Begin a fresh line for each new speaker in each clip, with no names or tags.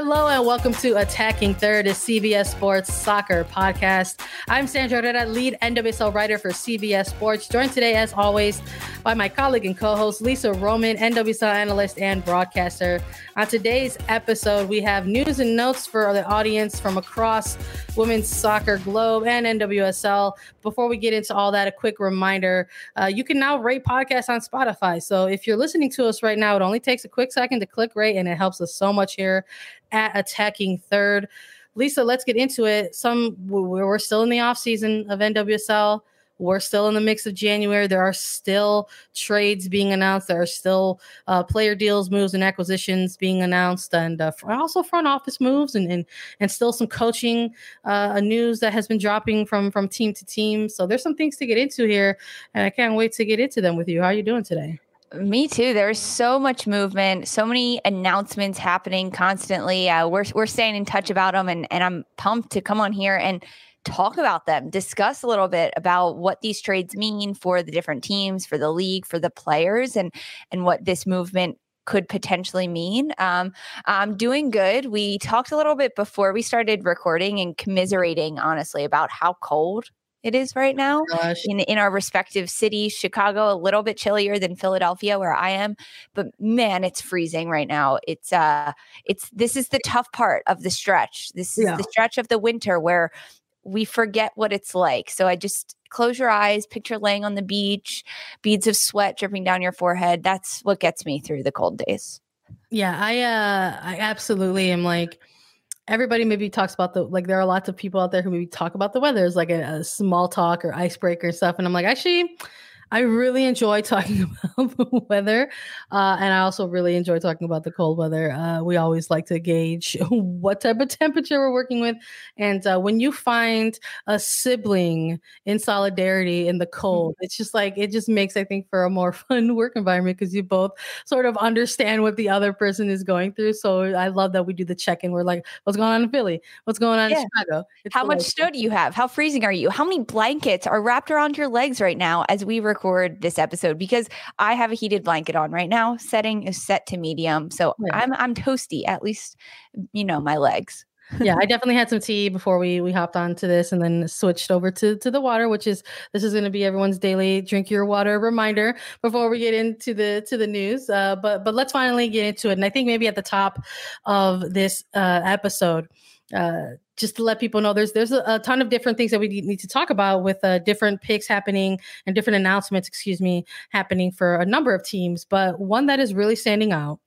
Hello and welcome to Attacking Third, a CBS Sports soccer podcast. I'm Sandra Herrera, lead NWSL writer for CBS Sports, joined today, as always, by my colleague and co-host Lisa Roman, NWSL analyst and broadcaster. On today's episode, we have news and notes for the audience from across women's soccer globe and NWSL. Before we get into all that, a quick reminder: uh, you can now rate podcasts on Spotify. So if you're listening to us right now, it only takes a quick second to click rate, and it helps us so much here at attacking third. Lisa, let's get into it. Some we're still in the off season of NWSL. We're still in the mix of January. There are still trades being announced. There are still uh, player deals, moves, and acquisitions being announced, and uh, also front office moves, and and, and still some coaching uh, news that has been dropping from from team to team. So there's some things to get into here, and I can't wait to get into them with you. How are you doing today?
Me too. There's so much movement, so many announcements happening constantly. Uh, we're we're staying in touch about them, and and I'm pumped to come on here and talk about them, discuss a little bit about what these trades mean for the different teams, for the league, for the players, and and what this movement could potentially mean. Um, I'm doing good. We talked a little bit before we started recording and commiserating, honestly, about how cold it is right now oh in in our respective cities. Chicago a little bit chillier than Philadelphia where I am, but man, it's freezing right now. It's uh it's this is the tough part of the stretch. This is yeah. the stretch of the winter where we forget what it's like. So I just close your eyes, picture laying on the beach, beads of sweat dripping down your forehead. That's what gets me through the cold days.
Yeah, I uh I absolutely am like everybody maybe talks about the like there are lots of people out there who maybe talk about the weather as like a, a small talk or icebreaker stuff and i'm like actually I really enjoy talking about the weather. Uh, and I also really enjoy talking about the cold weather. Uh, we always like to gauge what type of temperature we're working with. And uh, when you find a sibling in solidarity in the cold, mm-hmm. it's just like, it just makes, I think, for a more fun work environment because you both sort of understand what the other person is going through. So I love that we do the check in. We're like, what's going on in Philly? What's going on yeah. in Chicago?
It's How much snow do you have? How freezing are you? How many blankets are wrapped around your legs right now as we record? Record this episode because I have a heated blanket on right now. Setting is set to medium. So yeah. I'm I'm toasty, at least you know, my legs.
yeah, I definitely had some tea before we we hopped onto this and then switched over to to the water, which is this is going to be everyone's daily drink your water reminder before we get into the to the news. Uh, but but let's finally get into it. And I think maybe at the top of this uh, episode, uh, just to let people know there's there's a, ton of different things that we need to talk about with uh, different picks happening and different announcements excuse me happening for a number of teams but one that is really standing out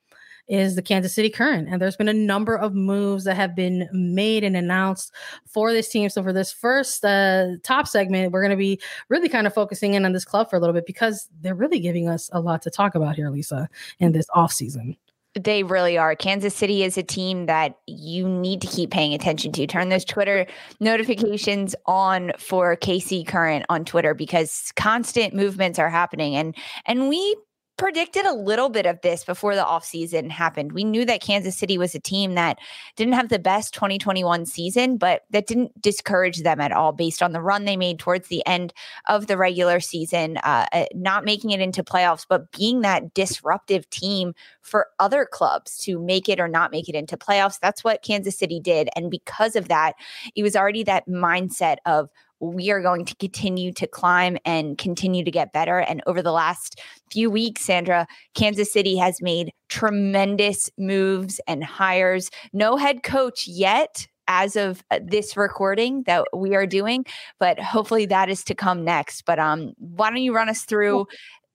is the Kansas City Current. And there's been a number of moves that have been made and announced for this team. So, for this first uh, top segment, we're going to be really kind of focusing in on this club for a little bit because they're really giving us a lot to talk about here, Lisa, in this offseason.
They really are. Kansas City is a team that you need to keep paying attention to. Turn those Twitter notifications on for KC Current on Twitter because constant movements are happening and and we predicted a little bit of this before the offseason happened. We knew that Kansas City was a team that didn't have the best 2021 season, but that didn't discourage them at all based on the run they made towards the end of the regular season, uh, uh not making it into playoffs, but being that disruptive team for other clubs to make it or not make it into playoffs. That's what Kansas City did. And because of that, it was already that mindset of, we are going to continue to climb and continue to get better. And over the last few weeks, Sandra, Kansas City has made tremendous moves and hires. No head coach yet as of uh, this recording that we are doing, but hopefully that is to come next. But um, why don't you run us through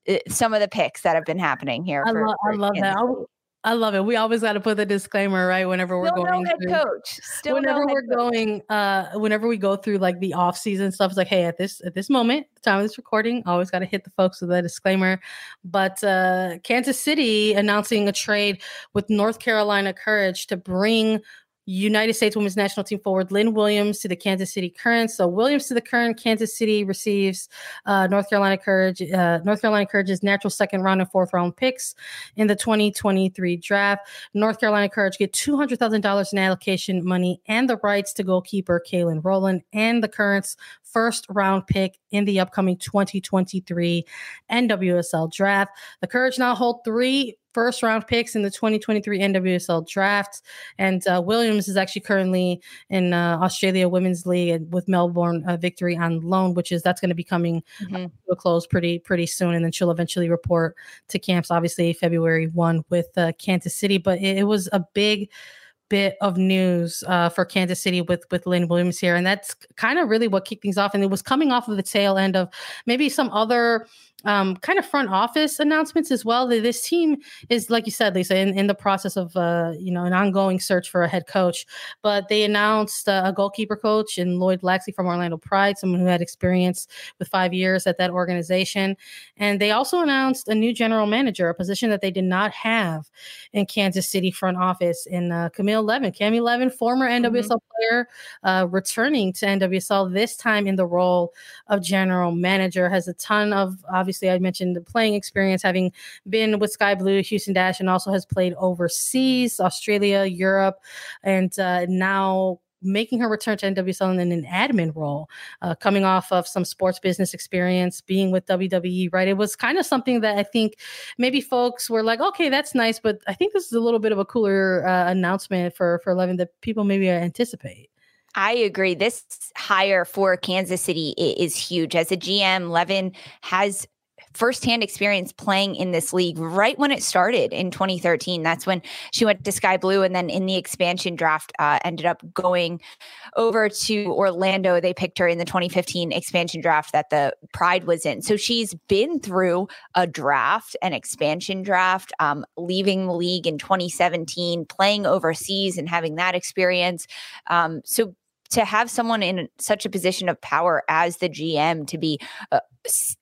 uh, some of the picks that have been happening here?
I, for, I love that. I love it. We always got to put the disclaimer right whenever we're
Still
going.
No head
through,
coach. Still
whenever
no
we're going, uh, whenever we go through like the off season stuff, it's like, hey, at this at this moment, the time of this recording, always got to hit the folks with a disclaimer. But uh, Kansas City announcing a trade with North Carolina Courage to bring United States women's national team forward Lynn Williams to the Kansas City Current. So Williams to the Current, Kansas City receives uh, North Carolina Courage, uh, North Carolina Courage's natural second round and fourth round picks in the 2023 draft. North Carolina Courage get $200,000 in allocation money and the rights to goalkeeper Katelyn Rowland and the Current's first round pick in the upcoming 2023 NWSL draft. The Courage now hold three first round picks in the 2023 NWSL draft. And uh, Williams is actually currently in uh, Australia Women's League with Melbourne uh, Victory on loan, which is that's going to be coming mm-hmm. to a close pretty pretty soon. And then she'll eventually report to camps, obviously February one with uh, Kansas City. But it, it was a big bit of news uh, for Kansas City with with Lynn Williams here, and that's kind of really what kicked things off. And it was coming off of the tail end of maybe some other um, kind of front office announcements as well. This team is, like you said, Lisa, in, in the process of uh, you know an ongoing search for a head coach. But they announced uh, a goalkeeper coach in Lloyd Yaxley from Orlando Pride, someone who had experience with five years at that organization, and they also announced a new general manager, a position that they did not have in Kansas City front office. In uh, Camille Levin, Camille Levin, former NWSL mm-hmm. player, uh, returning to NWSL this time in the role of general manager, has a ton of obviously I mentioned the playing experience, having been with Sky Blue, Houston Dash, and also has played overseas, Australia, Europe, and uh, now making her return to NWSL in an admin role, uh, coming off of some sports business experience, being with WWE, right? It was kind of something that I think maybe folks were like, okay, that's nice, but I think this is a little bit of a cooler uh, announcement for for Levin that people maybe anticipate.
I agree. This hire for Kansas City is huge. As a GM, Levin has firsthand experience playing in this league right when it started in 2013. That's when she went to Sky Blue, and then in the expansion draft, uh, ended up going over to Orlando. They picked her in the 2015 expansion draft that the Pride was in. So she's been through a draft, an expansion draft, um, leaving the league in 2017, playing overseas, and having that experience. Um, so to have someone in such a position of power as the GM to be uh,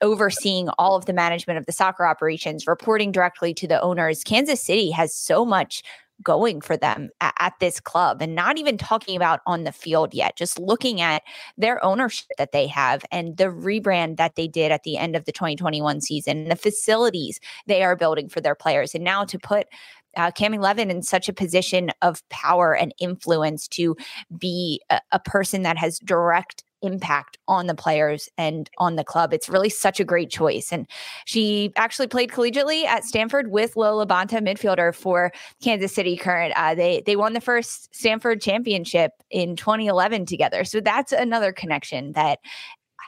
overseeing all of the management of the soccer operations, reporting directly to the owners, Kansas City has so much going for them at, at, this club and not even talking about on the field yet just looking at their ownership that they have and the rebrand that they did at the end of the 2021 season the facilities they are building for their players. And now to put uh, Cami Levin in such a position of power and influence to be a, a person that has direct impact on the players and on the club. It's really such a great choice. And she actually played collegiately at Stanford with Lo LaBonta, midfielder for Kansas City Current. Uh, they they won the first Stanford championship in 2011 together. So that's another connection that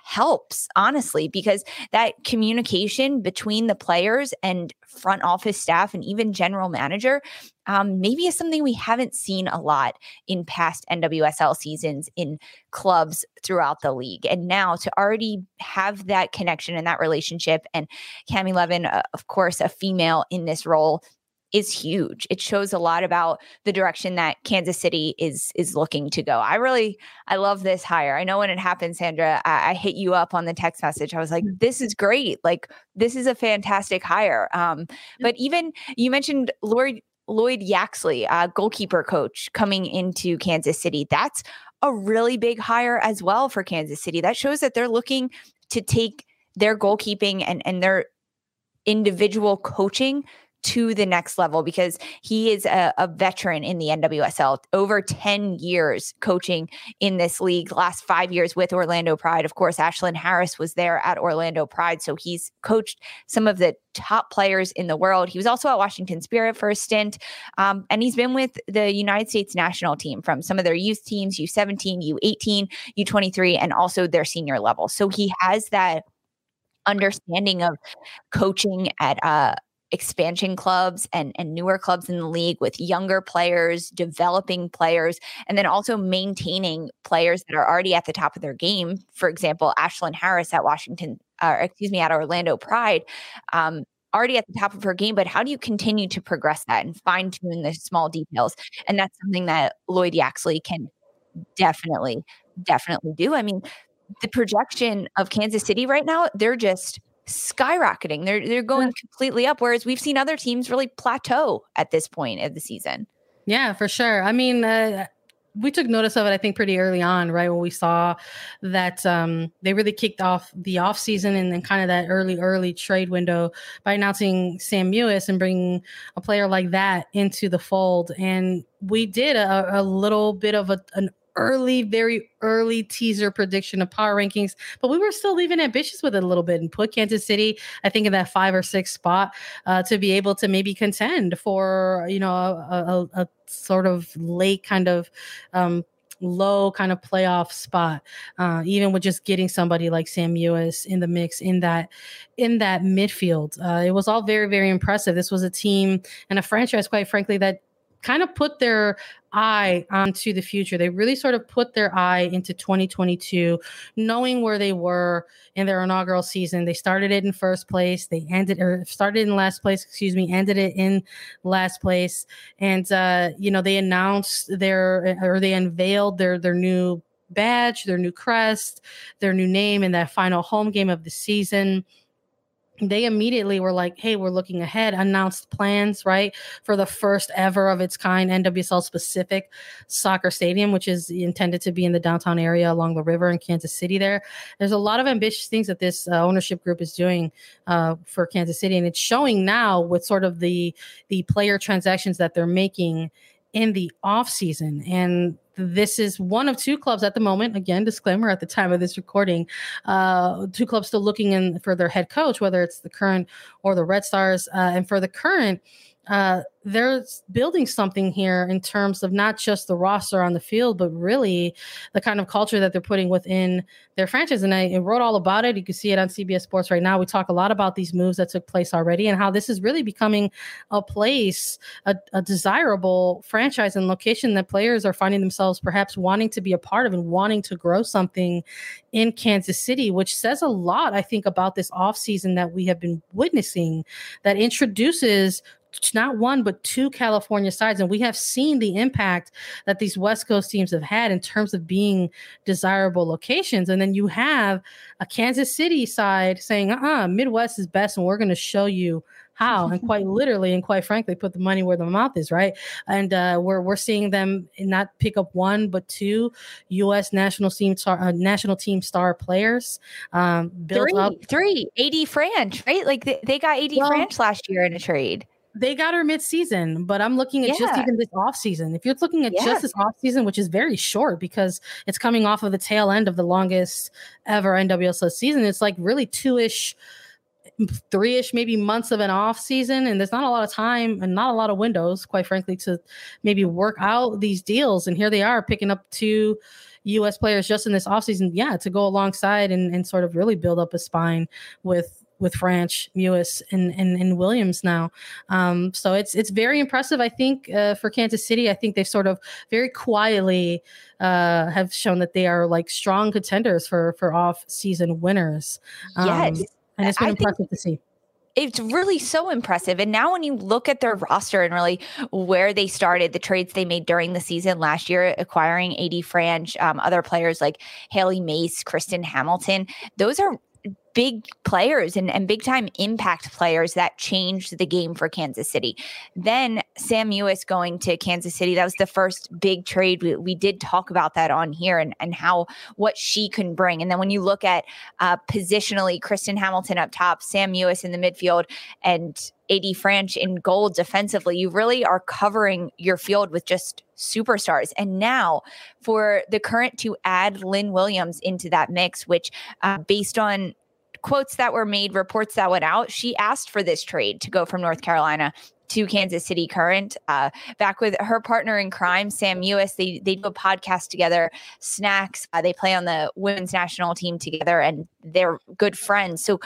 helps, honestly, because that communication between the players and front office staff and even general manager um, maybe is something we haven't seen a lot in past NWSL seasons in clubs throughout the league. And now to already have that connection and that relationship, and Cami Levin, uh, of course, a female in this role, is huge. It shows a lot about the direction that Kansas City is is looking to go. I really I love this hire. I know when it happened, Sandra, I, I hit you up on the text message. I was like, mm. "This is great! Like this is a fantastic hire." Um, but even you mentioned Lloyd Lloyd Yaxley, uh, goalkeeper coach, coming into Kansas City. That's a really big hire as well for Kansas City. That shows that they're looking to take their goalkeeping and and their individual coaching to the next level because he is a, a, veteran in the NWSL, over 10 years coaching in this league, last five years with Orlando Pride. Of course, Ashlyn Harris was there at Orlando Pride. So he's coached some of the top players in the world. He was also at Washington Spirit for a stint. Um, and he's been with the United States national team from some of their youth teams, U17, U18, U23, and also their senior level. So he has that understanding of coaching at uh, expansion clubs and, and newer clubs in the league with younger players, developing players, and then also maintaining players that are already at the top of their game. For example, Ashlyn Harris at Washington, or excuse me, at Orlando Pride. Um, already at the top of her game, but how do you continue to progress that and fine tune the small details? And that's something that Lloyd Yaxley can definitely, definitely do. I mean, the projection of Kansas City right now, they're just skyrocketing. They're they're going completely up. Whereas we've seen other teams really plateau at this point of the season.
Yeah, for sure. I mean, uh, we took notice of it, I think, pretty early on, right? When we saw that um, they really kicked off the off season and then kind of that early, early trade window by announcing Sam Mewis and bringing a player like that into the fold. And we did a, a little bit of a, an early, very early teaser prediction of power rankings, but we were still leaving ambitious with it a little bit and put Kansas City, I think, in that five or six spot uh, to be able to maybe contend for, you know, a, a, a sort of late kind of um, low kind of playoff spot uh, even with just getting somebody like sam Mewis in the mix in that in that midfield. Uh, it was all very very impressive. This was a team and a franchise quite frankly that kind of put their eye onto the future. They really sort of put their eye into 2022, knowing where they were in their inaugural season. They started it in first place. They ended or started in last place, excuse me, ended it in last place. And uh, you know, they announced their or they unveiled their their new badge, their new crest, their new name in that final home game of the season they immediately were like, hey, we're looking ahead, announced plans, right, for the first ever of its kind NWSL specific soccer stadium, which is intended to be in the downtown area along the river in Kansas City. There, there's a lot of ambitious things that this uh, ownership group is doing uh, for Kansas City, and it's showing now with sort of the the player transactions that they're making in the off season and this is one of two clubs at the moment. Again, disclaimer at the time of this recording, uh, two clubs still looking in for their head coach, whether it's the current or the Red Stars. Uh, and for the current, uh, they're building something here in terms of not just the roster on the field, but really the kind of culture that they're putting within their franchise. And I, I, wrote all about it. You can see it on CBS Sports right now. We talk a lot about these moves that took place already and how this is really becoming a place, a, a desirable franchise and location that players are finding themselves perhaps wanting to be a part of and wanting to grow something in Kansas City, which says a lot, I think, about this offseason that we have been witnessing that introduces not one but two California sides, and we have seen the impact that these West Coast teams have had in terms of being desirable locations. And then you have a Kansas City side saying, "Uh, uh Midwest is best, and we're going to show you." How and quite literally and quite frankly put the money where the mouth is right and uh, we're we're seeing them not pick up one but two U.S. national team star uh, national team star players um,
three, up three AD Franch right like they, they got AD well, Franch last year in a trade
they got her mid-season, but I'm looking at yeah. just even this off season. If you're looking at yeah. just this off season, which is very short because it's coming off of the tail end of the longest ever NWSL season, it's like really two-ish, three-ish, maybe months of an off season, and there's not a lot of time and not a lot of windows, quite frankly, to maybe work out these deals. And here they are picking up two U.S. players just in this offseason, yeah, to go alongside and, and sort of really build up a spine with with Franch, Mewis, and, and, and Williams now. Um, so it's it's very impressive, I think, uh, for Kansas City. I think they've sort of very quietly uh, have shown that they are like strong contenders for for off season winners. Um, yes, and it's been I impressive think- to see
it's really so impressive. And now when you look at their roster and really where they started, the trades they made during the season last year, acquiring AD Franch, um, other players like Hailie Mace, Kristen Hamilton, those are big players and, and big time impact players that changed the game for Kansas City. Then Sam Mewis going to Kansas City, that was the first big trade. We, we did talk about that on here and, and how what she can bring. And then when you look at uh, positionally, Kristen Hamilton up top, Sam Mewis in the midfield, and AD Franch in goal defensively, you really are covering your field with just superstars. And now for the current to add Lynn Williams into that mix, which uh, based on quotes that were made, reports that went out, she asked for this trade to go from North Carolina to Kansas City Current. Uh, back with her partner in crime, Sam Mewis, they they do a podcast together. Snacks. Uh, they play on the women's national team together, and they're good friends. So.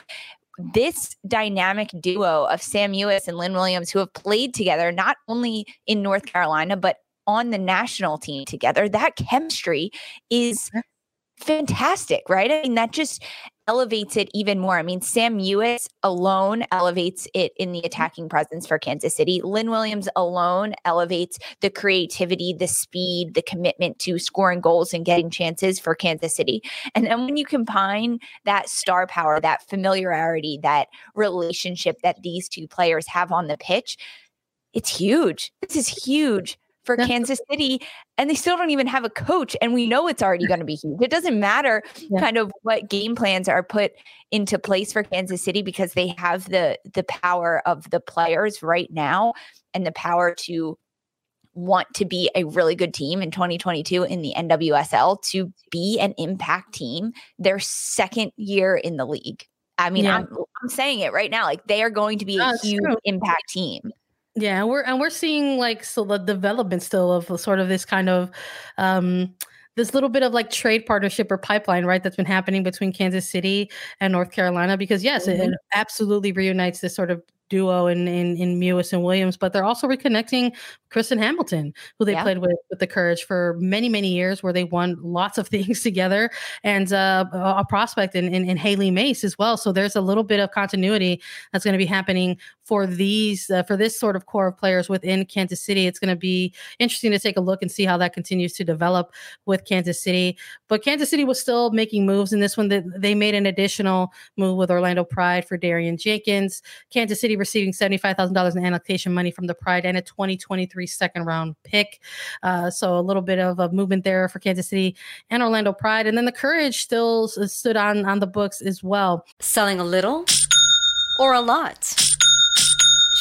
This dynamic duo of Sam Mewis and Lynn Williams, who have played together not only in North Carolina, but on the national team together, that chemistry is fantastic, right? I mean, that just elevates it even more. I mean, Sam Mewis alone elevates it in the mm-hmm. attacking presence for Kansas City. Lynn Williams alone elevates the creativity, the speed, the commitment to scoring goals and getting chances for Kansas City. And then when you combine that star power, that familiarity, that relationship that these two players have on the pitch, it's huge. This is huge for Kansas City and they still don't even have a coach and we know it's already going to be huge. It doesn't matter yeah. kind of what game plans are put into place for Kansas City because they have the the power of the players right now and the power to want to be a really good team in 2022 in the NWSL to be an impact team their second year in the league. I mean, yeah. I'm, I'm saying it right now. Like they are going to be a huge true. impact team.
Yeah, and we're and we're seeing like so the development still of sort of this kind of um this little bit of like trade partnership or pipeline, right? That's been happening between Kansas City and North Carolina because yes, mm-hmm. it absolutely reunites this sort of duo in in, in Mewis and Williams, but they're also reconnecting Kristen Hamilton, who they yeah. played with with the Courage for many many years, where they won lots of things together, and uh, a prospect in, in, in Hailie Mace as well. So there's a little bit of continuity that's going to be happening for these uh, for this sort of core of players within Kansas City. It's going to be interesting to take a look and see how that continues to develop with Kansas City. But Kansas City was still making moves in this one. That they made an additional move with Orlando Pride for Darian Jenkins. Kansas City receiving $75,000 in allocation money from the Pride and a 2023 second round pick. Uh, so a little bit of a movement there for Kansas City and Orlando Pride. And then the Courage still stood on, on the books as well.
Selling a little or a lot?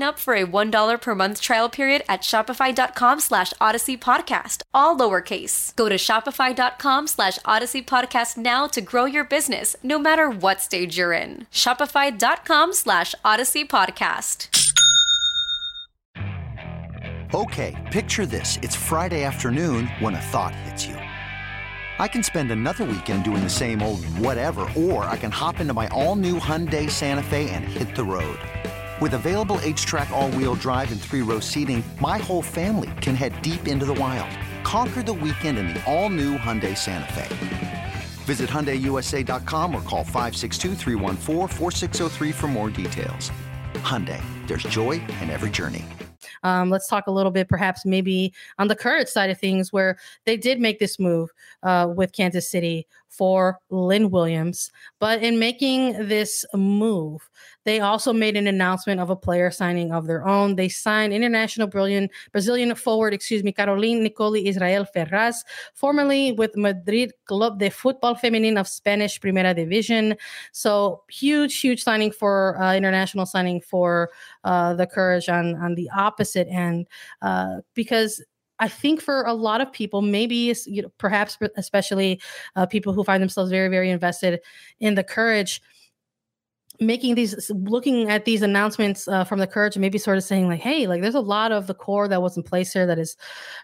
up for a $1 per month trial period at shopify.com slash odyssey podcast, all lowercase. Go to shopify.com slash odyssey podcast now to grow your business, no matter what stage you're in. Shopify.com slash odyssey podcast.
Okay, picture this. It's Friday afternoon when a thought hits you. I can spend another weekend doing the same old whatever, or I can hop into my all new Hyundai Santa Fe and hit the road. With available H-Track all-wheel drive and three-row seating, my whole family can head deep into the wild. Conquer the weekend in the all-new Hyundai Santa Fe. Visit HyundaiUSA.com or call 562 for more details. Hyundai, there's joy in every journey.
Um, let's talk a little bit, perhaps maybe on the current side of things, where they did make this move uh, with Kansas City for Lynn Williams. But in making this move, they also made an announcement of a player signing of their own. They signed international brilliant Brazilian forward, excuse me, Caroline Nicole Israel Ferraz, formerly with Madrid Club de Futbol Femenino of Spanish Primera Division. So huge, huge signing for uh, international signing for uh, the Courage on on the opposite end, uh, because I think for a lot of people, maybe you know, perhaps especially uh, people who find themselves very, very invested in the courage, making these looking at these announcements uh, from the courage maybe sort of saying like hey like there's a lot of the core that was in place here that is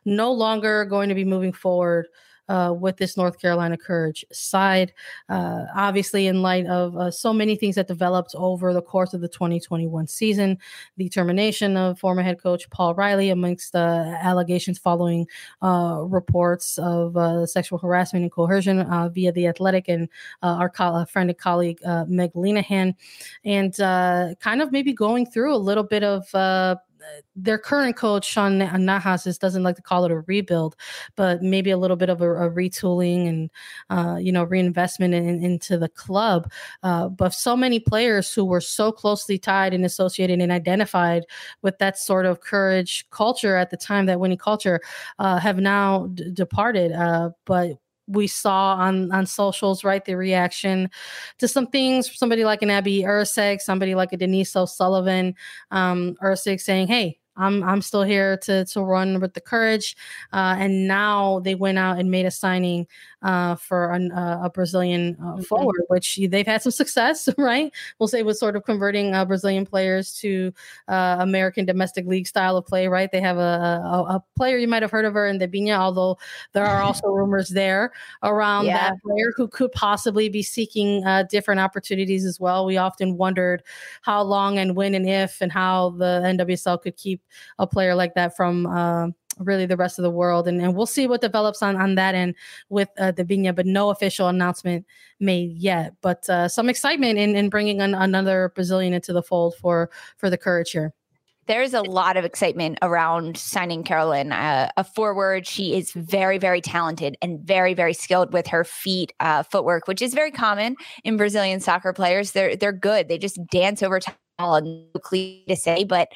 no longer going to be moving forward uh, with this North Carolina Courage side. Uh, obviously, in light of uh, so many things that developed over the course of the 2021 season, the termination of former head coach Paul Riley, amongst the allegations following uh, reports of uh, sexual harassment and coercion uh, via the Athletic and our co- friend and colleague Meg Linehan, and kind of maybe going through a little bit of their current coach Sean Nahas doesn't like to call it a rebuild, but maybe a little bit of a, a retooling and uh, you know reinvestment in, into the club. Uh, but so many players who were so closely tied and associated and identified with that sort of courage culture at the time, that winning culture, uh, have now d- departed. Uh, but we saw on on socials, right? The reaction to some things. Somebody like an Abby Erceg, somebody like a Denise O'Sullivan, um, Erceg saying, "Hey, I'm I'm still here to to run with the courage. Uh, and now they went out and made a signing uh, for an, uh, a Brazilian uh, mm-hmm. forward, which they've had some success, right? We'll say with sort of converting uh, Brazilian players to uh, American domestic league style of play, right? They have a, a, a, player you might have heard of her in the Debinha, although there are also rumors there around yeah. that player who could possibly be seeking different opportunities as well. We often wondered how long and when and if and how the NWSL could keep a player like that from uh, really the rest of the world. And, and we'll see what develops on, on that end with uh, Debinha, but no official announcement made yet. But uh, some excitement in, in bringing an, another Brazilian into the fold for, for the Courage here
there's a lot of excitement around signing Carolyn, uh, a forward. She is very, very talented and very, very skilled with her feet, uh, footwork, which is very common in Brazilian soccer players. They're they're good. They just dance over time and to say, but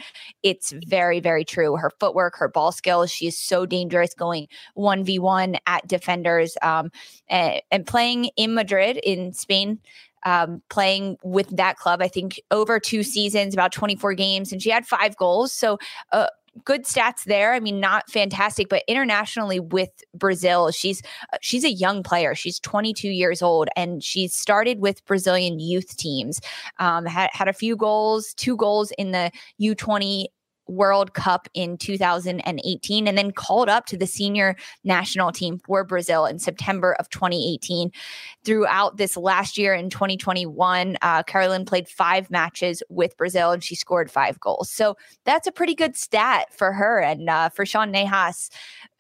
it's very, very true. Her footwork, her ball skills, she is so dangerous going 1v1 at defenders um, and, and playing in Madrid in Spain um, playing with that club. I think over two seasons, about 24 games, and she had five goals. So, uh, good stats there. I mean, not fantastic, but internationally with Brazil, she's uh, she's a young player. She's 22 years old, and she started with Brazilian youth teams. Um, had had a few goals, two goals in the U20 World Cup in 2018 and then called up to the senior national team for Brazil in September of 2018. Throughout this last year in 2021, uh, Carolyn played five matches with Brazil and she scored five goals. So that's a pretty good stat for her. And uh, for Sean Nahas,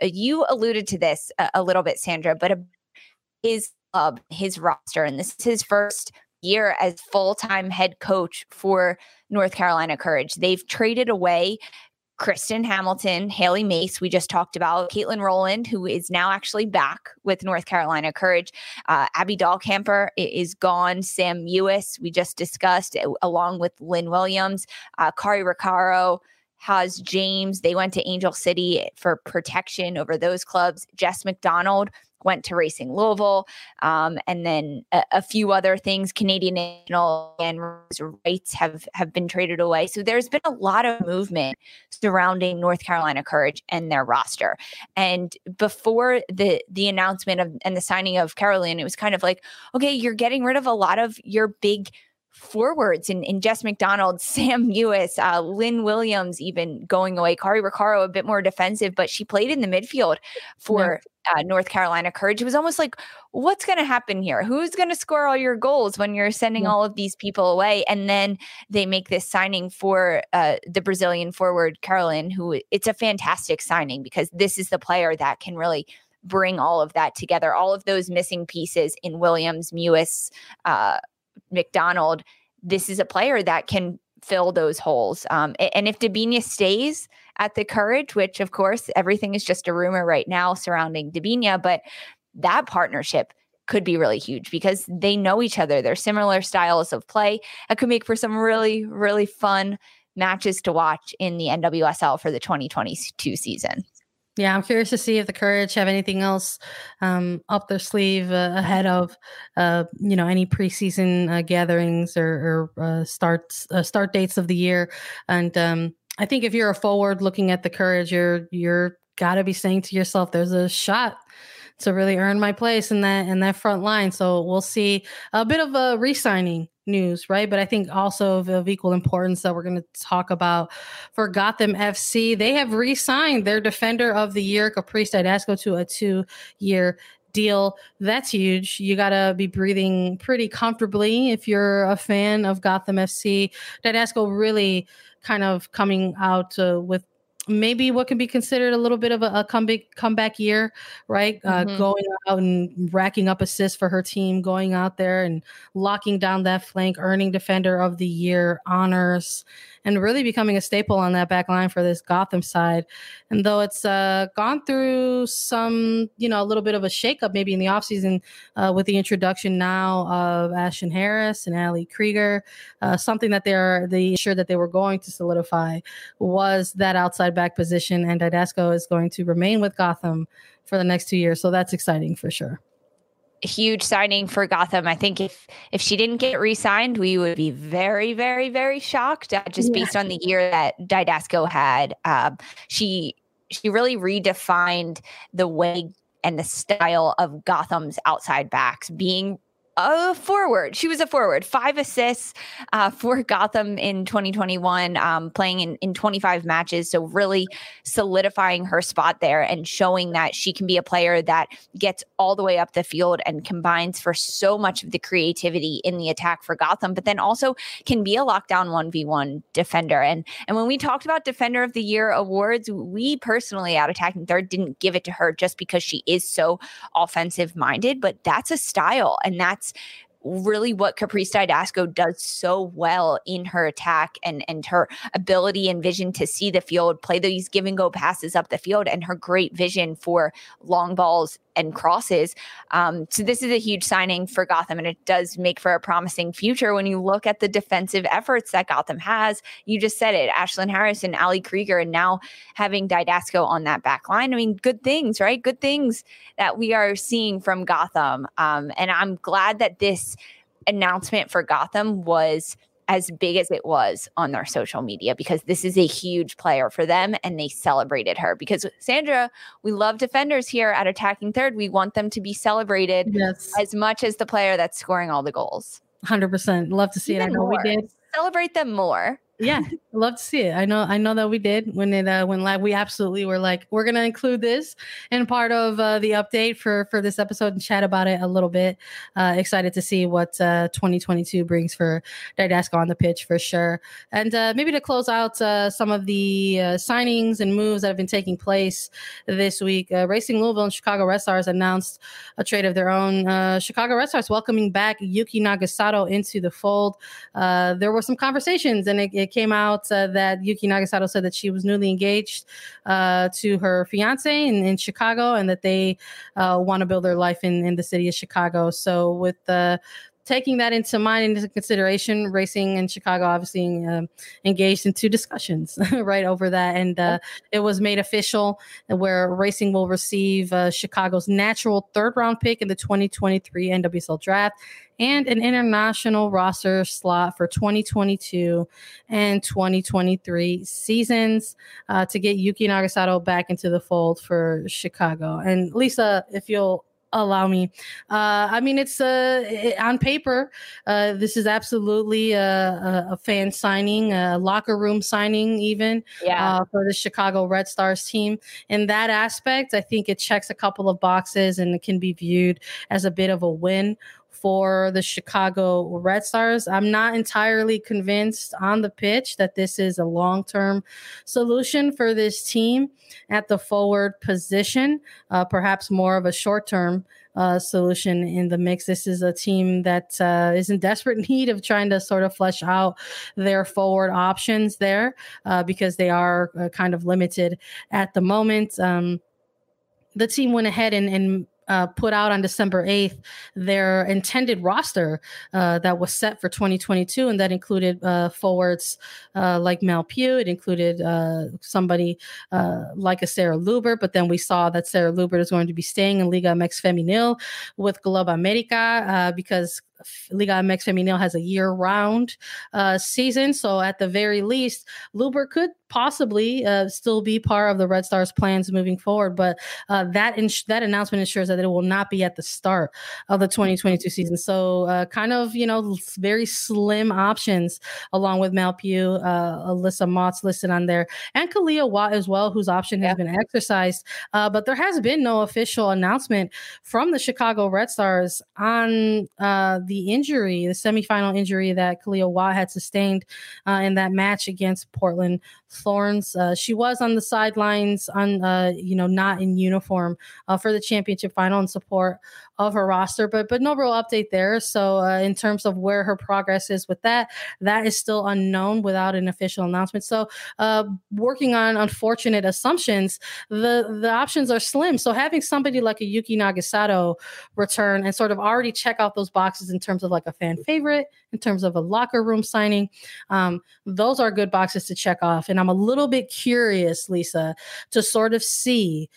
uh, you alluded to this a, a little bit, Sandra, but his club, his roster, and this is his first year as full time head coach for North Carolina Courage. They've traded away Kristen Hamilton, Hailie Mace, we just talked about, Katelyn Rowland, who is now actually back with North Carolina Courage. Uh, Abby Dahlkemper is gone. Sam Mewis, we just discussed, along with Lynn Williams, uh, Cari Roccaro, Has James. They went to Angel City for protection over those clubs. Jess McDonald went to Racing Louisville, um, and then a, a, few other things. Canadian National and rights have have been traded away. So there's been a lot of movement surrounding North Carolina Courage and their roster. And before the the announcement of and the signing of Caroline, it was kind of like, okay, you're getting rid of a lot of your big forwards in, in Jess McDonald, Sam Mewis, uh, Lynn Williams, even going away, Cari Roccaro, a bit more defensive, but she played in the midfield for yeah. uh, North Carolina Courage. It was almost like, what's going to happen here? Who's going to score all your goals when you're sending yeah. all of these people away? And then they make this signing for uh, the Brazilian forward, Carolyn, who it's a fantastic signing because this is the player that can really bring all of that together, all of those missing pieces in Williams, Mewis, uh, McDonald, this is a player that can fill those holes. Um, and if Debinha stays at the Courage, which of course everything is just a rumor right now surrounding Debinha, but that partnership could be really huge because they know each other. They're similar styles of play. It could make for some really, really fun matches to watch in the NWSL for the 2022 season.
Yeah, I'm curious to see if the Courage have anything else um, up their sleeve uh, ahead of, uh, you know, any preseason uh, gatherings or, or uh, starts uh, start dates of the year. And um, I think if you're a forward looking at the Courage, you're you're got to be saying to yourself, "There's a shot to really earn my place in that in that front line." So we'll see a bit of a re-signing news, right? But I think also of, of equal importance that we're going to talk about for Gotham FC. They have re signed their defender of the year, Caprice Dydasco, to a two year deal. That's huge. You got to be breathing pretty comfortably if you're a fan of Gotham FC. Dydasco really kind of coming out uh, with maybe what can be considered a little bit of a, a comeback comeback year, right? Uh, mm-hmm. going out and racking up assists for her team, going out there and locking down that flank, earning Defender of the Year honors and really becoming a staple on that back line for this Gotham side. And though it's uh, gone through some, you know, a little bit of a shakeup maybe in the offseason uh, with the introduction now of Ashlyn Harris and Ali Krieger, uh, something that they're they sure that they were going to solidify was that outside back position. And Dydasco is going to remain with Gotham for the next two years. So that's exciting for sure
huge signing for Gotham. I think if if she didn't get re-signed, we would be very, very, very shocked. Uh, just yeah. based on the year that Dydasco had, um, she she really redefined the way and the style of Gotham's outside backs being a forward. She was a forward. Five assists uh, for Gotham in 2021, um, playing in, in 25 matches. So, really solidifying her spot there and showing that she can be a player that gets all the way up the field and combines for so much of the creativity in the attack for Gotham, but then also can be a lockdown 1v1 defender. And, and when we talked about Defender of the Year awards, we personally at Attacking Third didn't give it to her just because she is so offensive minded, but that's a style and that's that's really what Caprice Dydasco does so well in her attack and and her ability and vision to see the field, play these give and go passes up the field, and her great vision for long balls and crosses. Um, so this is a huge signing for Gotham, and it does make for a promising future when you look at the defensive efforts that Gotham has. You just said it, Ashlyn Harris and Ali Krieger, and now having Didasco on that back line. I mean, good things, right? Good things that we are seeing from Gotham. Um, and I'm glad that this announcement for Gotham was as big as it was on their social media because this is a huge player for them and they celebrated her because Sandra, we love defenders here at attacking third. We want them to be celebrated yes. as much as the player that's scoring all the goals.
100%. Love to see Even it. I know more. we did.
Celebrate them more
yeah love to see it. I know i know that we did when it uh when live. We absolutely were like we're gonna include this in part of uh, the update for for this episode and chat about it a little bit. Uh excited to see what uh 2022 brings for Dydasco on the pitch for sure. And uh maybe to close out uh some of the uh, signings and moves that have been taking place this week uh, racing louisville and chicago red stars announced a trade of their own. Uh chicago red stars welcoming back yuki nagasato into the fold. Uh there were some conversations and it, it came out uh, that Yuki Nagasato said that she was newly engaged uh, to her fiance in, in, Chicago and that they uh, want to build their life in, in the city of Chicago. So with the taking that into mind into consideration racing in chicago obviously uh, engaged in two discussions right over that. And uh, it was made official where racing will receive uh, chicago's natural third round pick in the 2023 nwsl draft and an international roster slot for 2022 and 2023 seasons uh, to get yuki nagasato back into the fold for chicago. And lisa if you'll allow me. Uh, I mean, it's uh, it, on paper, uh, this is absolutely a, a, a, fan signing, a locker room signing, even yeah. uh, for the Chicago Red Stars team. In that aspect, I think it checks a couple of boxes and it can be viewed as a bit of a win for the Chicago Red Stars. I'm not entirely convinced on the pitch that this is a long term solution for this team at the forward position, uh, perhaps more of a short term. Uh, solution in the mix. This is a team that uh, is in desperate need of trying to sort of flesh out their forward options there uh, because they are uh, kind of limited at the moment. Um, the team went ahead and, and uh, put out on December 8th their intended roster uh, that was set for 2022, and that included uh, forwards uh, like Mal Pugh. It included uh, somebody like a Sarah Luebbert, but then we saw that Sarah Luebbert is going to be staying in Liga MX Femenil with Globo America because Liga MX Femenil has a year-round season. So at the very least, Luebbert could possibly uh, still be part of the Red Stars plans moving forward. But uh, that ins- that announcement ensures that it will not be at the start of the 2022 season. So uh, kind of you know very slim options along with Mal Pugh, uh, Alyssa Mott's listed on there, and Kealia Watt as well, whose option has yeah. been exercised. Uh, but there has been no official announcement from the Chicago Red Stars on uh, the injury, the semifinal injury that Kealia Watt had sustained uh, in that match against Portland Thorns. Uh, she was on the sidelines, on uh, you know, not in uniform uh, for the championship final in support of her roster, but but no real update there. So uh, in terms of where her progress is with that, that is still unknown without an official announcement. So uh, working on unfortunate assumptions, the the options are slim. So having somebody like a Yuki Nagasato return and sort of already check out those boxes in terms of like a fan favorite, in terms of a locker room signing, um, those are good boxes to check off. And I'm a little bit curious, Lisa, to sort of see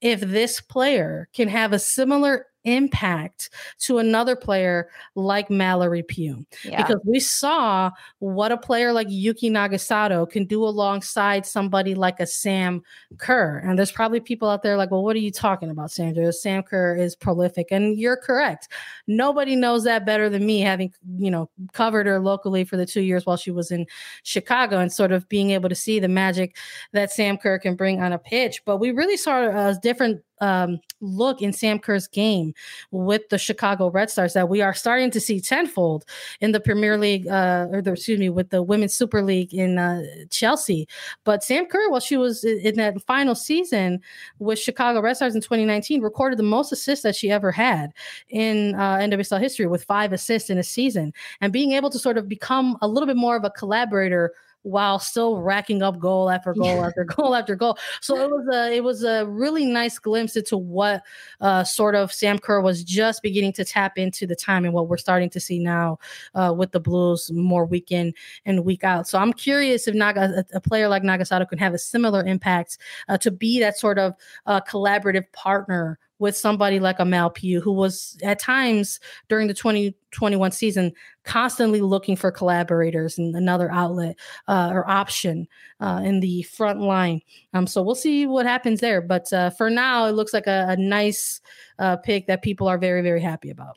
if this player can have a similar impact to another player like Mallory Pugh. Yeah. Because we saw what a player like Yuki Nagasato can do alongside somebody like a Sam Kerr. And there's probably people out there like, well, what are you talking about, Sandra? Sam Kerr is prolific. And you're correct. Nobody knows that better than me, having, you know, covered her locally for the two years while she was in Chicago and sort of being able to see the magic that Sam Kerr can bring on a pitch. But we really saw a different um, look in Sam Kerr's game with the Chicago Red Stars that we are starting to see tenfold in the Premier League, uh, or the, excuse me, with the Women's Super League in uh, Chelsea. But Sam Kerr, while she was in that final season with Chicago Red Stars in 2019, recorded the most assists that she ever had in uh, NWSL history with five assists in a season. And being able to sort of become a little bit more of a collaborator while still racking up goal after goal yeah. after goal after goal. So it was a it was a really nice glimpse into what uh, sort of Sam Kerr was just beginning to tap into the time and what we're starting to see now uh, with the Blues more week in and week out. So I'm curious if Naga a, a player like Nagasato can have a similar impact uh, to be that sort of uh, collaborative partner with somebody like a Pugh, who was at times during the 2021 season constantly looking for collaborators and another outlet uh, or option uh, in the front line. Um, so we'll see what happens there. But uh, for now, it looks like a, a nice uh, pick that people are very, very happy about.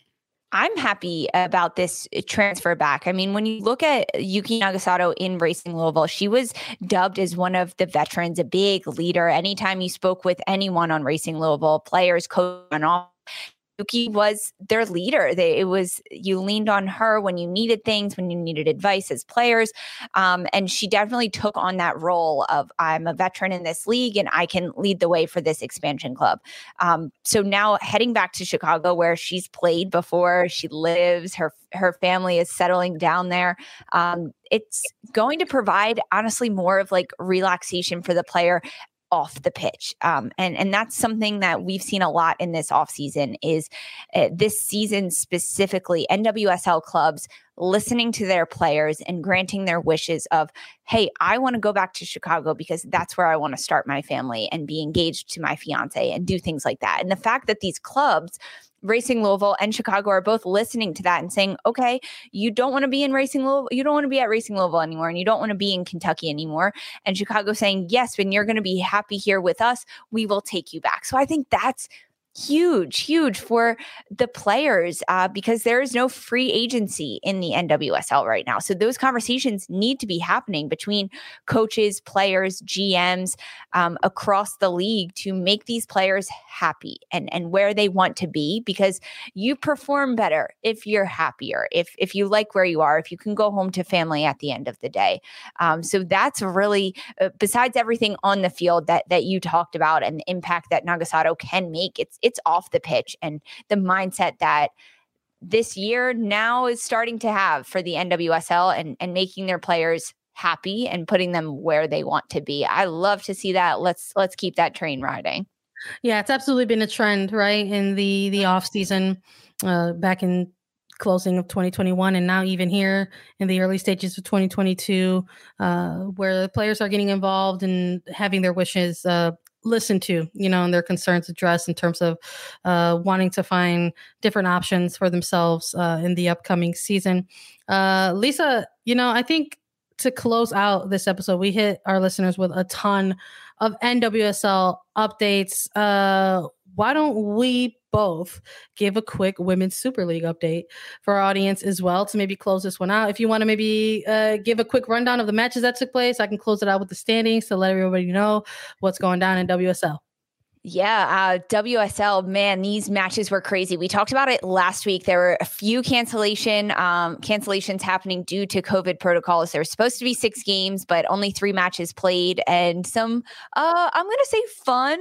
I'm happy about this transfer back. I mean, when you look at Yuki Nagasato in Racing Louisville, she was dubbed as one of the veterans, a big leader. Anytime you spoke with anyone on Racing Louisville, players, coach, and all, Yuki was their leader. They, it was you leaned on her when you needed things, when you needed advice as players, um, and she definitely took on that role of I'm a veteran in this league and I can lead the way for this expansion club. Um, so now heading back to Chicago, where she's played before, she lives, her her family is settling down there. Um, it's going to provide honestly more of like relaxation for the player off the pitch. Um, and, and that's something that we've seen a lot in this offseason is uh, this season specifically, NWSL clubs listening to their players and granting their wishes of, hey, I want to go back to Chicago because that's where I want to start my family and be engaged to my fiance and do things like that. And the fact that these clubs Racing Louisville and Chicago are both listening to that and saying, okay, you don't want to be in Racing Louisville, you don't want to be at Racing Louisville anymore, and you don't want to be in Kentucky anymore. And Chicago saying, yes, when you're going to be happy here with us, we will take you back. So I think that's huge, huge for the players uh, because there is no free agency in the NWSL right now. So those conversations need to be happening between coaches, players, GMs um, across the league to make these players happy and and where they want to be because you perform better if you're happier, if if you like where you are, if you can go home to family at the end of the day. Um, so that's really uh, besides everything on the field that that you talked about and the impact that Nagasato can make. It's it's off the pitch and the mindset that this year now is starting to have for the NWSL and, and making their players happy and putting them where they want to be. I love to see that. Let's let's keep that train riding.
Yeah, it's absolutely been a trend, right? In the the off season, uh, back in closing of 2021 and now even here in the early stages of 2022 uh, where the players are getting involved and having their wishes uh, listened to, you know, and their concerns addressed in terms of uh, wanting to find different options for themselves uh, in the upcoming season. Uh, Lisa, you know, I think to close out this episode, we hit our listeners with a ton of NWSL updates. Uh, why don't we both give a quick women's super league update for our audience as well to maybe close this one out if you want to maybe uh, give a quick rundown of the matches that took place i can close it out with the standings to let everybody know what's going down in wsl
Yeah, uh, WSL, man, these matches were crazy. We talked about it last week. There were a few cancellation um, cancellations happening due to COVID protocols. There were supposed to be six games, but only three matches played, and some, uh, I'm going to say, fun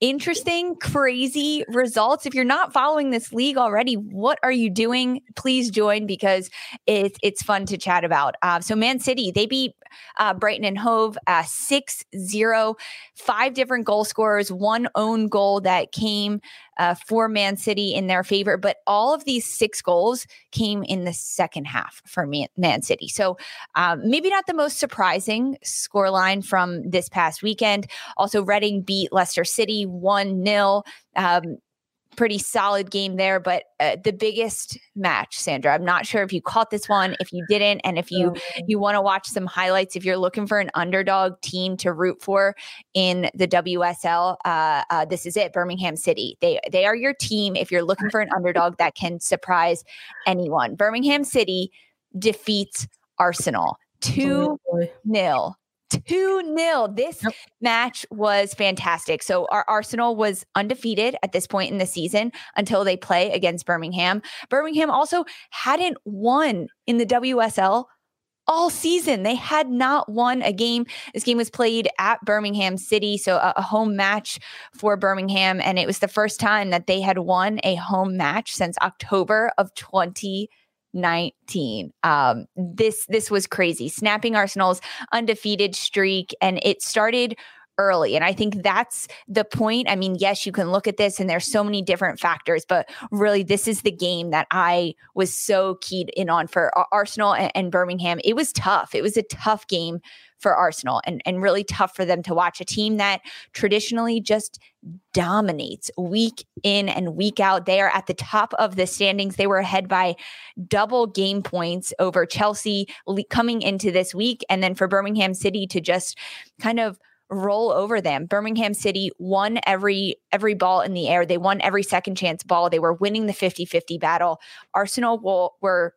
interesting, crazy results. If you're not following this league already, what are you doing? Please join because it's it's fun to chat about. Uh, so Man City, they beat uh, Brighton and Hove uh, 6-0, five different goal scorers, one own goal that came uh, for Man City in their favor. But all of these six goals came in the second half for Man, City. So um, maybe not the most surprising scoreline from this past weekend. Also, Reading beat Leicester City 1 0. Um, pretty solid game there. But uh, the biggest match, Sandra, I'm not sure if you caught this one, if you didn't, and if you you want to watch some highlights, if you're looking for an underdog team to root for in the WSL, uh, uh, this is it. Birmingham City. They they are your team. If you're looking for an underdog that can surprise anyone, Birmingham City defeats Arsenal two 0 2 0. This yep. match was fantastic. So, our Arsenal was undefeated at this point in the season until they play against Birmingham. Birmingham also hadn't won in the WSL all season. They had not won a game. This game was played at Birmingham City, so a, a, home match for Birmingham. And it was the first time that they had won a home match since October of 20- 19. Um, this this was crazy. Snapping Arsenal's undefeated streak, and it started early. And I think that's the point. I mean, yes, you can look at this and there's so many different factors, but really, this is the game that I was so keyed in on for Arsenal and, and Birmingham. It was tough. It was a tough game for Arsenal and, and really tough for them to watch a team that traditionally just dominates week in and week out. They are at the top of the standings. They were ahead by double game points over Chelsea coming into this week. And then for Birmingham City to just kind of roll over them. Birmingham City won every every ball in the air. They won every second chance ball. They were winning the 50-50 battle. Arsenal will, were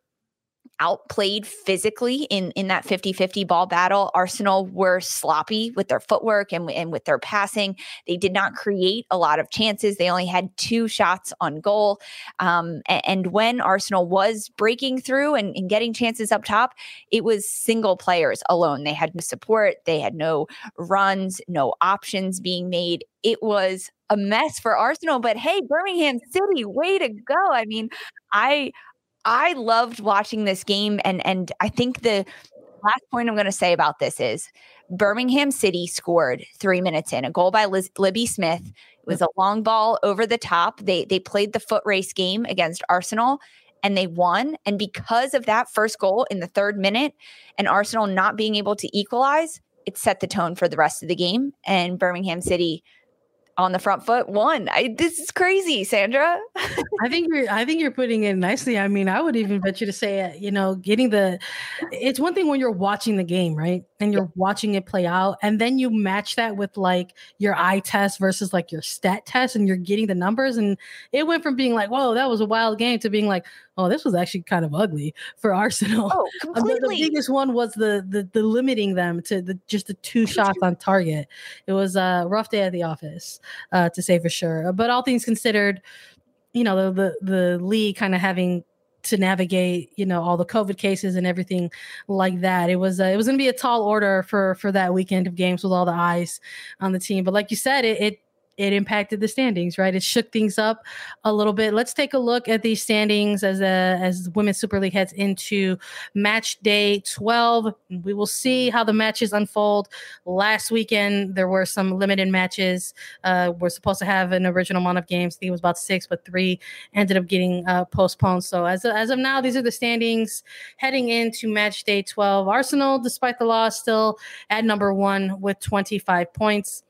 outplayed physically in in that 50-50 ball battle. Arsenal were sloppy with their footwork and, and with their passing. They did not create a lot of chances. They only had two shots on goal. Um, and, and, when Arsenal was breaking through and, and getting chances up top, it was single players alone. They had no support. They had no runs, no options being made. It was a mess for Arsenal. But hey, Birmingham City, way to go. I mean, I I loved watching this game, and and I think the last point I'm going to say about this is Birmingham City scored three minutes in a goal by Liz, Libby Smith. It was a long ball over the top. They they played the foot race game against Arsenal and they won. And because of that first goal in the third minute and Arsenal not being able to equalize, it set the tone for the rest of the game. And Birmingham City on the front foot won. I, this is crazy, Sandra.
I think you're I think you're putting it nicely. I mean, I would even bet you to say, uh, you know, getting the it's one thing when you're watching the game, right? And you're watching it play out and then you match that with like your eye test versus like your stat test and you're getting the numbers and it went from being like, "Whoa, that was a wild game" to being like, "Oh, this was actually kind of ugly for Arsenal."
Oh, completely.
the, the biggest one was the, the the limiting them to the just the two shots on target. It was a rough day at the office uh, to say for sure. But all things considered, you know, the the, the league kind of having to navigate, you know, all the COVID cases and everything like that. It was uh, it was going to be a tall order for for that weekend of games with all the eyes on the team. But like you said, it, it it impacted the standings, right? It shook things up a little bit. Let's take a look at these standings as a, as Women's Super League heads into match day 12. We will see how the matches unfold. Last weekend, there were some limited matches. Uh, we're supposed to have an original amount of games. I think it was about six, but three ended up getting uh, postponed. So as as of now, these are the standings heading into match day 12. Arsenal, despite the loss, still at number one with 25 points.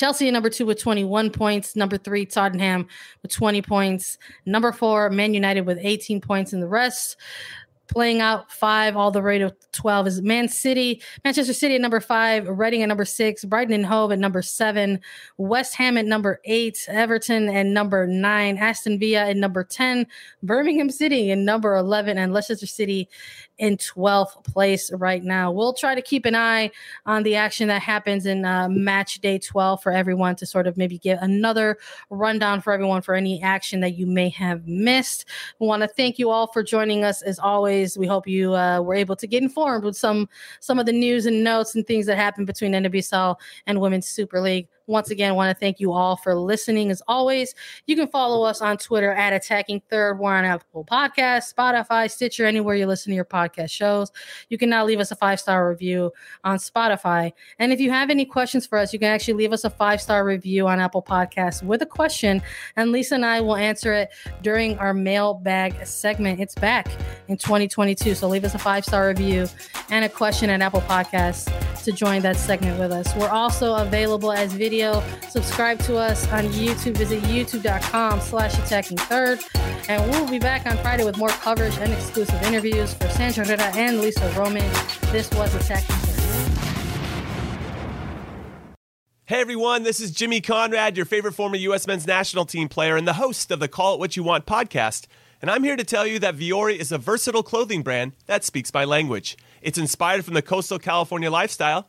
Chelsea at number two with 21 points. Number three, Tottenham with 20 points. Number four, Man United with 18 points. And the rest playing out five all the way to 12 is Man City, Manchester City at number five, Reading at number six, Brighton and Hove at number seven, West Ham at number eight, Everton at number nine, Aston Villa at number 10, Birmingham City at number 11, and Leicester City in 12th place right now. We'll try to keep an eye on the action that happens in uh, match day 12 for everyone to sort of maybe get another rundown for everyone for any action that you may have missed. We want to thank you all for joining us as always. We hope you uh, were able to get informed with some some of the news and notes and things that happened between NWSL and Women's Super League. Once again, I want to thank you all for listening. As always, you can follow us on Twitter at Attacking Third. We're on Apple Podcasts, Spotify, Stitcher, anywhere you listen to your podcast shows. You can now leave us a five star review on Spotify. And if you have any questions for us, you can actually leave us a five star review on Apple Podcasts with a question, and Lisa and I will answer it during our mailbag segment. It's back in 2022, so leave us a five star review and a question at Apple Podcasts to join that segment with us. We're also available as video. Subscribe to us on YouTube. Visit youtube.com slash attacking third. And we'll be back on Friday with more coverage and exclusive interviews for Sandra Herrera and Lisa Roman. This was Attacking Third.
Hey everyone, this is Jimmy Conrad, your favorite former U.S. men's national team player and the host of the Call It What You Want podcast. And I'm here to tell you that Vuori is a versatile clothing brand that speaks my language. It's inspired from the coastal California lifestyle,